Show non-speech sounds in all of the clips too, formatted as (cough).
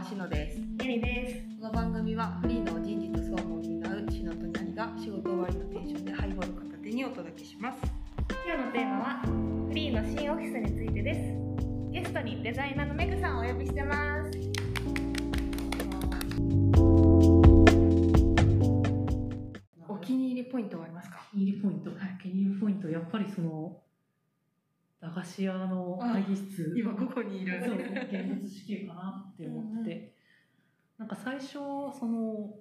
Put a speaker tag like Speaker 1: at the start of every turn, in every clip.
Speaker 1: はしのです
Speaker 2: ゆりです。
Speaker 1: この番組はフリーの人事と総務を担うしのとにゃりが仕事終わりのテンションでハイボール片手にお届けします
Speaker 2: 今日のテーマはフリーの新オフィスについてです。ゲストにデザイナーのメグさんをお呼びしてます。
Speaker 1: お気に入りポイントはありますか？
Speaker 3: お気に入りポイント、お気に入りポイントやっぱりその駄菓子屋の会議室。
Speaker 1: 今ここにいる。
Speaker 3: そう現物支給かなって思って。て、なんか最初その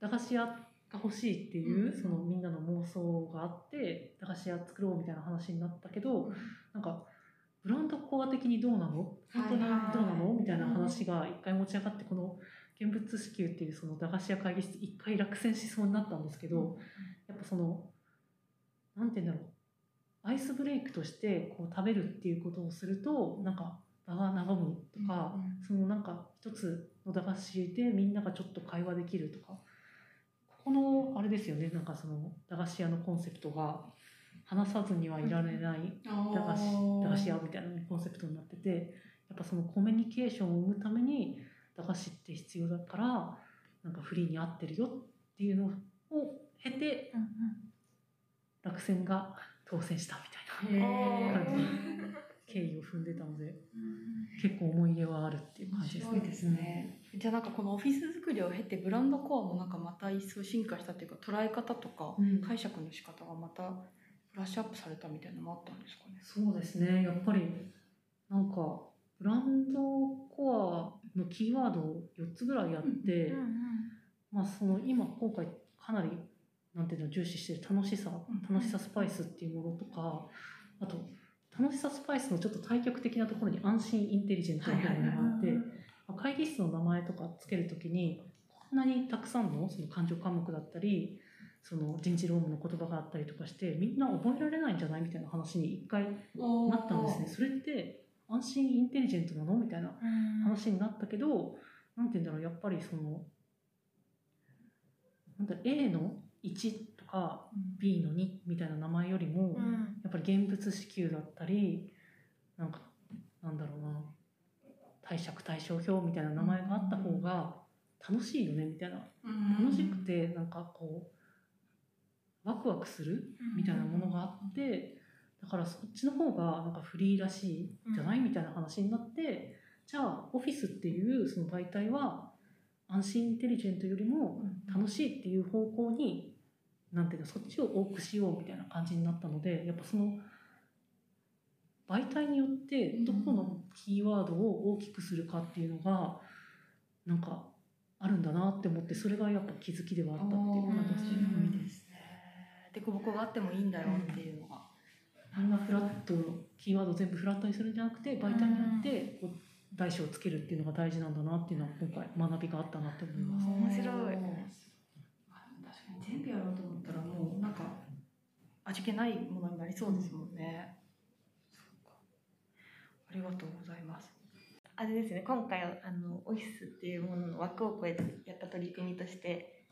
Speaker 3: 駄菓子屋が欲しいっていう、
Speaker 1: うん。
Speaker 3: そのみんなの妄想があって駄菓子屋作ろうみたいな話になったけど、なんかブランドコア的にどうなの？本当にどうなの？みたいな話が一回持ち上がってこの現物支給っていうその駄菓子屋会議室一回落選しそうになったんですけど、やっぱそのなんて言うんだろうアイスブレイクとしてこう食べるっていうことをするとなんか場が和むとか、そのなんか一つの駄菓子でみんながちょっと会話できるとか。ここのあれですよねなんかその駄菓子屋のコンセプトが話さずにはいられない駄菓子駄菓子屋みたいなコンセプトになっててやっぱそのコミュニケーションを生むために駄菓子って必要だからなんかフリーに合ってるよっていうのを経て落選が当選したみたいな
Speaker 1: へ
Speaker 3: 感じ経緯を踏んでたので結構思い入れはあるっていう感
Speaker 1: 面
Speaker 3: じです
Speaker 1: 白いですね。じゃあなんかこのオフィス作りを経てブランドコアもなんかまた一層進化したっていうか捉え方とか
Speaker 3: うん。
Speaker 1: 解釈の仕方がまたブラッシュアップされたみたいなのもあったんですかね。
Speaker 3: そうですね。やっぱりなんかブランドコアのキーワードを4つぐらいやって、まあその今今回かなりなんていうの重視してる楽しさ
Speaker 1: うん。
Speaker 3: 楽しさスパイスっていうものとかあと楽しさスパイスのちょっと対極的なところに安心インテリジェントみたいなのがあって、まあ会議室の名前とかつけるときにこんなにたくさんのその感情科目だったりその人事労務の言葉があったりとかしてみんな覚えられないんじゃないみたいな話に一回なったんですね。それって安心インテリジェントなの？みたいな話になったけど、なんて言うんだろうやっぱりそのなんだ A の1とか B の2みたいな名前よりも、やっぱり現物支給だったりなんかなんだろうな貸借対照表みたいな名前があった方が楽しいよねみたいな。楽しくてなんかこうワクワクするみたいなものがあってだからそっちの方がなんかフリーらしいんじゃないみたいな話になってじゃあオフィスっていうその媒体は安心インテリジェントよりも楽しいっていう方向になんていうのそっちを多くしようみたいな感じになったのでやっぱその媒体によってどこのキーワードを大きくするかっていうのがなんかあるんだなって思ってそれがやっぱ気づきではあったっていう感じですね。
Speaker 1: ですね。でこぼこがあってもいいんだよっていうのが。
Speaker 3: みんなフラットキーワード全部フラットにするんじゃなくて媒体によってこう大小をつけるっていうのが大事なんだなっていうのは今回学びがあったなって思います。
Speaker 2: 面白い
Speaker 1: あ確かに全部やろうと思ったらもうなんか味気ないものになりそうですもんね。そうか。ありがとうございます。
Speaker 2: あれですね今回はあのオフィスっていうものの枠を超えてやった取り組みとして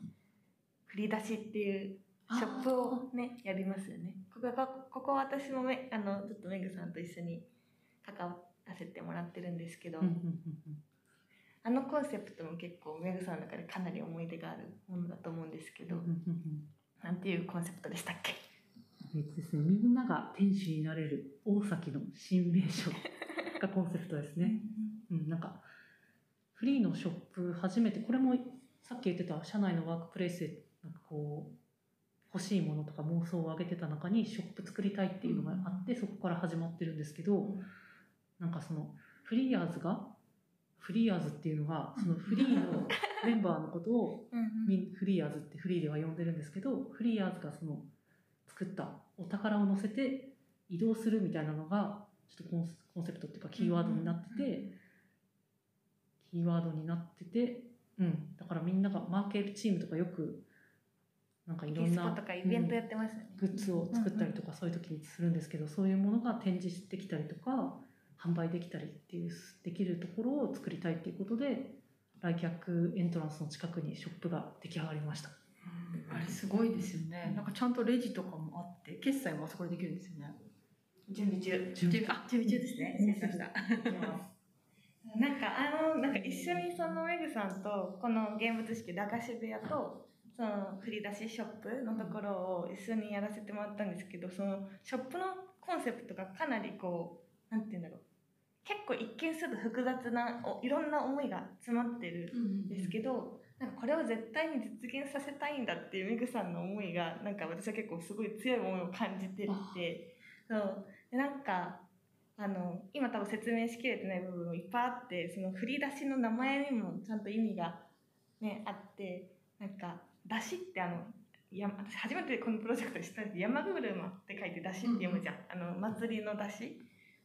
Speaker 2: 振り出しっていうショップをねやりますよねここがここは私もめあのちょっとメグさんと一緒に関わらせてもらってるんですけど、あのコンセプトも結構メグさんの中でかなり思い出があるものだと思うんですけど、なんていうコンセプトでしたっけ？
Speaker 3: えっとですね、みんなが天使になれる大崎の新名所がコンセプトですね。うん、なんかフリーのショップ初めてこれもさっき言ってた社内のワークプレイスでなんかこう欲しいものとか妄想を上げてた中にショップ作りたいっていうのがあってそこから始まってるんですけどなんかそのフリーヤーズがフリーヤーズっていうのがそのフリーのメンバーのことをフリーヤーズってフリーでは呼んでるんですけどフリーヤーズがその作ったお宝を載せて移動するみたいなのがちょっとコンセプトっていうかキーワードになってて、キーワードになってて、うん、だからみんながマーケチームとかよくなんかいろんな
Speaker 2: ゲスポとかイベントやってますよね、
Speaker 3: グッズを作ったりとかそういう時にするんですけど、そういうものが展示できたりとか販売できたりっていうできるところを作りたいっていうことで来客エントランスの近くにショップが出来上がりました。
Speaker 1: あれすごいですよね。なんかちゃんとレジとかもあって決済もあそこでできるんですよね。
Speaker 2: 準備中
Speaker 3: 準備
Speaker 1: あ準備中ですね。失礼しました。
Speaker 2: え (laughs) なんかあのなんか一緒にそのメグさんとこの現物式駄菓子部屋とその振り出しショップのところを一緒にやらせてもらったんですけどそのショップのコンセプトがかなりこうなんて言うんだろう結構一見すると複雑なおいろんな思いが詰まってるんですけど、なんかこれを絶対に実現させたいんだっていうメグさんの思いがなんか私は結構すごい強い思いを感じてて。そう。でなんかあの今多分説明しきれてない部分もいっぱいあってその振り出しの名前にもちゃんと意味が、ね、あってなんか「出し」ってあのや私初めてこのプロジェクトで知ったんですけど山車って書いて「出し」って読むじゃん、あの祭りの出し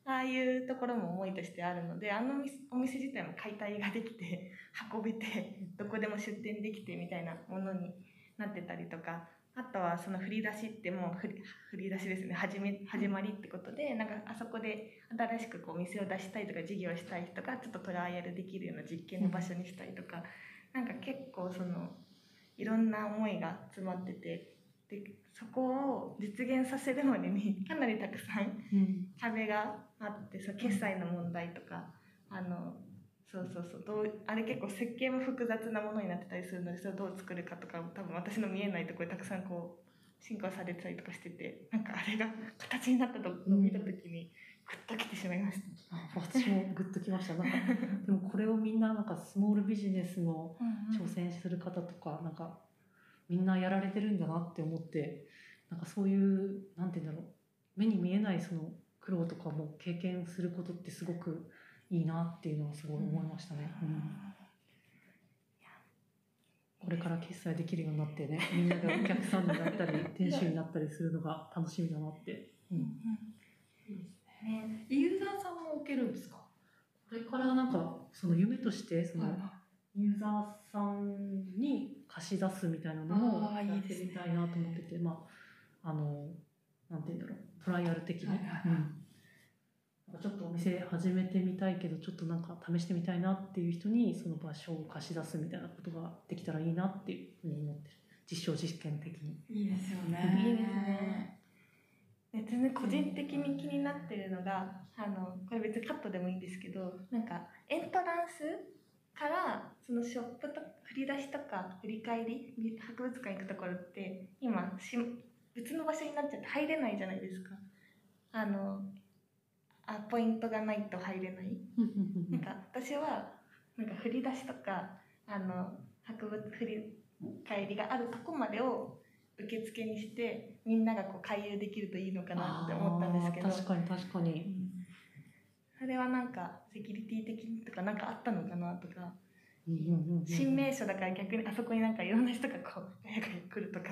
Speaker 2: ああいうところも思いとしてあるのであのお店自体も解体ができて (laughs) 運べてどこでも出店できてみたいなものになってたりとかあとはその振り出しってもう振り振り出しですね。始め始まりってことでなんかあそこで新しくこうお店を出したいとか事業したい人がちょっとトライアルできるような実験の場所にしたりとか、なんか結構そのいろんな思いが詰まっててでそこを実現させるまでにかなりたくさん
Speaker 3: うん。
Speaker 2: 壁があってそう決済の問題とかあのそうそうそうどうあれ結構設計も複雑なものになってたりするのでそれをどう作るかとか多分私の見えないところでたくさんこう進行されてたりとかしててなんかあれが形になったところを見た時にグッときてしまいました。
Speaker 3: あ私もグッときました。なんかでもこれをみんななんかスモールビジネスの挑戦する方とかなんかみんなやられてるんだなって思ってなんかそういうなんて言うんだろう目に見えないその苦労とかも経験することってすごくいいなっていうのはすごい思いましたね。うん。これから決済できるようになってねみんながお客さんになったり店主になったりするのが楽しみだなって、うん、
Speaker 2: ね、
Speaker 1: ユーザーさんも受けるんですか？
Speaker 3: これからなんかその夢としてそのユーザーさんに貸し出すみたいなのも
Speaker 1: あーい
Speaker 3: やってみたいなと思ってて、まああのなんて言うんだろう。トライアル的に、
Speaker 1: はいはいはい。
Speaker 3: うん。ちょっとお店始めてみたいけどちょっとなんか試してみたいなっていう人にその場所を貸し出すみたいなことができたらいいなっていうふうに思ってる。実証実験的に。
Speaker 1: いいですよ
Speaker 2: ね。いいですね。ね全然個人的に気になってるのがあのこれ別にカットでもいいんですけどなんかエントランスからそのショップと振り出しとか振り返り博物館行くところって今し別の場所になっちゃって入れないじゃないですか。あのあポイントがないと入れない。なんか私はなんか振り出しとかあの博物振り返りがあるとこまでを受付にしてみんながこう回遊できるといいのかなって思ったんですけど。
Speaker 3: 確かに確かに、
Speaker 2: それはなんかセキュリティ的にとかなんかあったのかなとか。
Speaker 3: うんうんうんうん
Speaker 2: 新名所だから逆にあそこになんかいろんな人がこうガヤガヤ来るとか。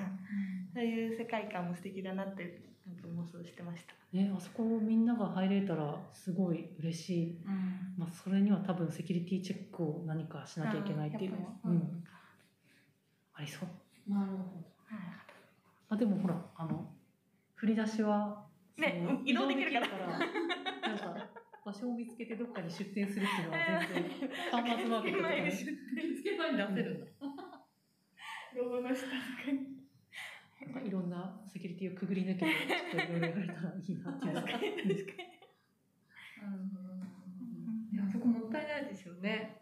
Speaker 2: そういう世界観も素敵だなってなんか妄想してました。
Speaker 3: ね、あそこみんなが入れたらすごい嬉しい、
Speaker 1: うん。
Speaker 3: まあ、それには多分セキュリティチェックを何かしなきゃいけないっていうのは、うん、ありそう。
Speaker 1: なるほど。
Speaker 3: あでもほらあの振り出しは
Speaker 2: ね
Speaker 3: その
Speaker 2: 移動できるから。
Speaker 3: 移動できるからなんか場所を見つけてどっかに出店するっていうのは全然ファーマーケットとかね
Speaker 1: 見つけ場に出せるんだ。
Speaker 2: ロゴの下とかに
Speaker 3: なんかいろんなセキュリティをくぐり抜けてちょっといろいろやれたらいいなっていう
Speaker 2: 確。
Speaker 1: いやそこもったいないですよね。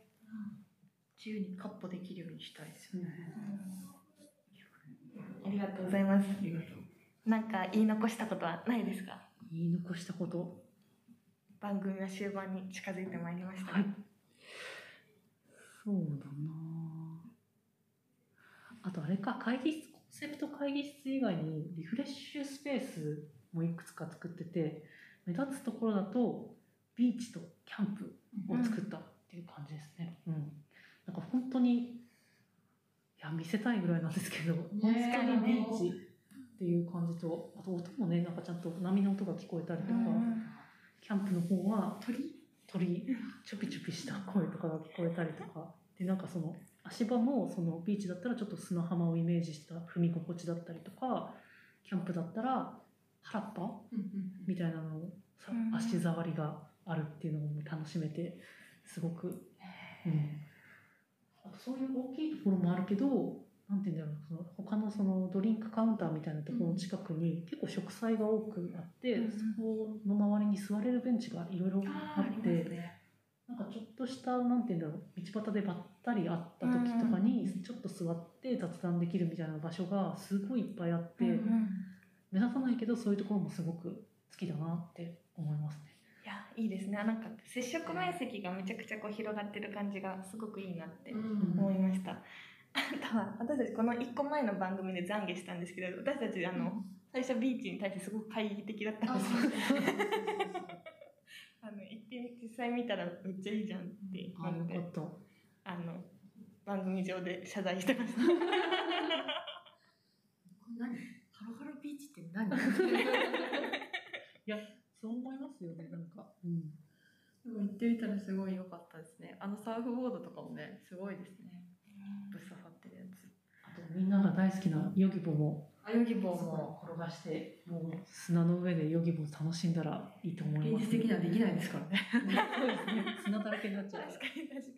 Speaker 1: 自由にカッポできるようにしたいですよね。
Speaker 2: ありがとうございます。
Speaker 1: ありがとう。
Speaker 2: なんか言い残したことはないですか？
Speaker 3: 言い残したこと？
Speaker 2: 番組は終盤に近づいてまいりました。が、
Speaker 3: はい。そうだな。あとあれか会議室コンセプト会議室以外にリフレッシュスペースもいくつか作ってて目立つところだとビーチとキャンプを作ったっていう感じですね。うん、なんか本当にいや見せたいぐらいなんですけど、本
Speaker 1: ね
Speaker 3: 当にビーチっていう感じとあと音もねなんかちゃんと波の音が聞こえたりとか、キャンプの方は鳥？鳥。チョピチョピした声とかが聞こえたりとか。(laughs) でなんかその足場もそのビーチだったらちょっと砂浜をイメージした踏み心地だったりとかキャンプだったら原っぱ？みたいなのを足触りがあるっていうのも楽しめてすごく、うん、そういう大きいところもあるけどなんて言うんだろうその他のそのドリンクカウンターみたいなところの近くに結構植栽が多くあって、
Speaker 2: うん
Speaker 3: そこの周りに座れるベンチがいろいろあって、
Speaker 2: ね。
Speaker 3: ななんかちょっとしたなんて言うんだろう道端でばったり会った時とかにちょっと座って雑談できるみたいな場所がすごいいっぱいあって、
Speaker 2: うん
Speaker 3: 目立たないけどそういうところもすごく好きだなって思いますね。
Speaker 2: いやいいですねなんか接触面積がめちゃくちゃこう広がってる感じがすごくいいなって思いました。あとは私たちこの1個前の番組で懺悔したんですけど私たちあの最初ビーチに対してすごく懐疑的だったんですよ。あ (laughs) の行って実際見たらめっちゃいいじゃんってなって。あの番組上で謝罪してました。
Speaker 1: 何？ハロハロビーチって何？(laughs)
Speaker 3: そう思いますよねなんか。うん。
Speaker 1: でも行ってみたらすごい良かったですね。あのサーフボードとかもね、すごいですね。ぶっ刺さってるやつ。
Speaker 3: あとみんなが大好きなヨギボも
Speaker 1: あヨギボも
Speaker 3: 転がしてもう砂の上でヨギボ楽しんだらいいと思います。
Speaker 1: 現実的にはできないですからね。
Speaker 3: そうですね。砂だらけになっちゃう。
Speaker 2: 確かに確かに。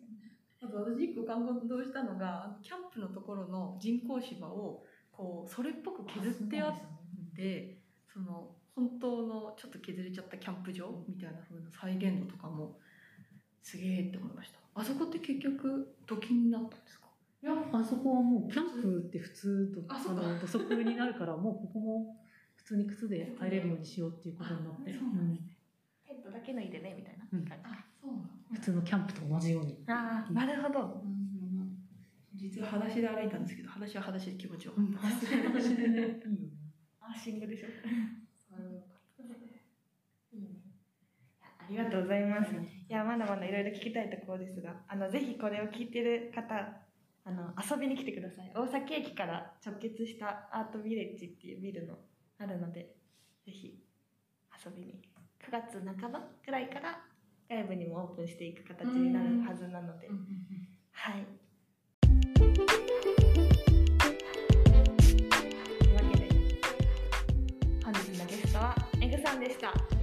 Speaker 1: あと私一個感動したのが、キャンプのところの人工芝をこうそれっぽく削ってあって、その本当のちょっと削れちゃったキャンプ場みたいな風な再現度とかもすげえって思いました。あそこって結局土金になったんですか？
Speaker 3: いやあそこはもうキャンプって普通とあの土足になるからもうここも普通に靴で入れるようにしようっていうことになって、
Speaker 1: そうなんですね。
Speaker 2: テントだけ脱いでねみたいな
Speaker 3: うん
Speaker 2: 感じ。
Speaker 1: あ、そうなんだ。
Speaker 3: 普通のキャンプと同じように。
Speaker 2: ああなるほど。
Speaker 1: 実は裸足で歩いたんですけど、裸足は裸足で気持ちよかったです。
Speaker 3: 話でね、いいよね。
Speaker 2: アーシングでしょ。
Speaker 1: それは良かったですね
Speaker 2: いいね。ありがとうございます。いやまだまだいろいろ聞きたいところですが、あのぜひこれを聞いてる方、あの遊びに来てください。大崎駅から直結したアートビレッジっていうビルのあるので、ぜひ遊びに。9月半ばくらいから外部にもオープンしていく形になるはずなので、はい。というわけで本日のゲストはメグさんでした。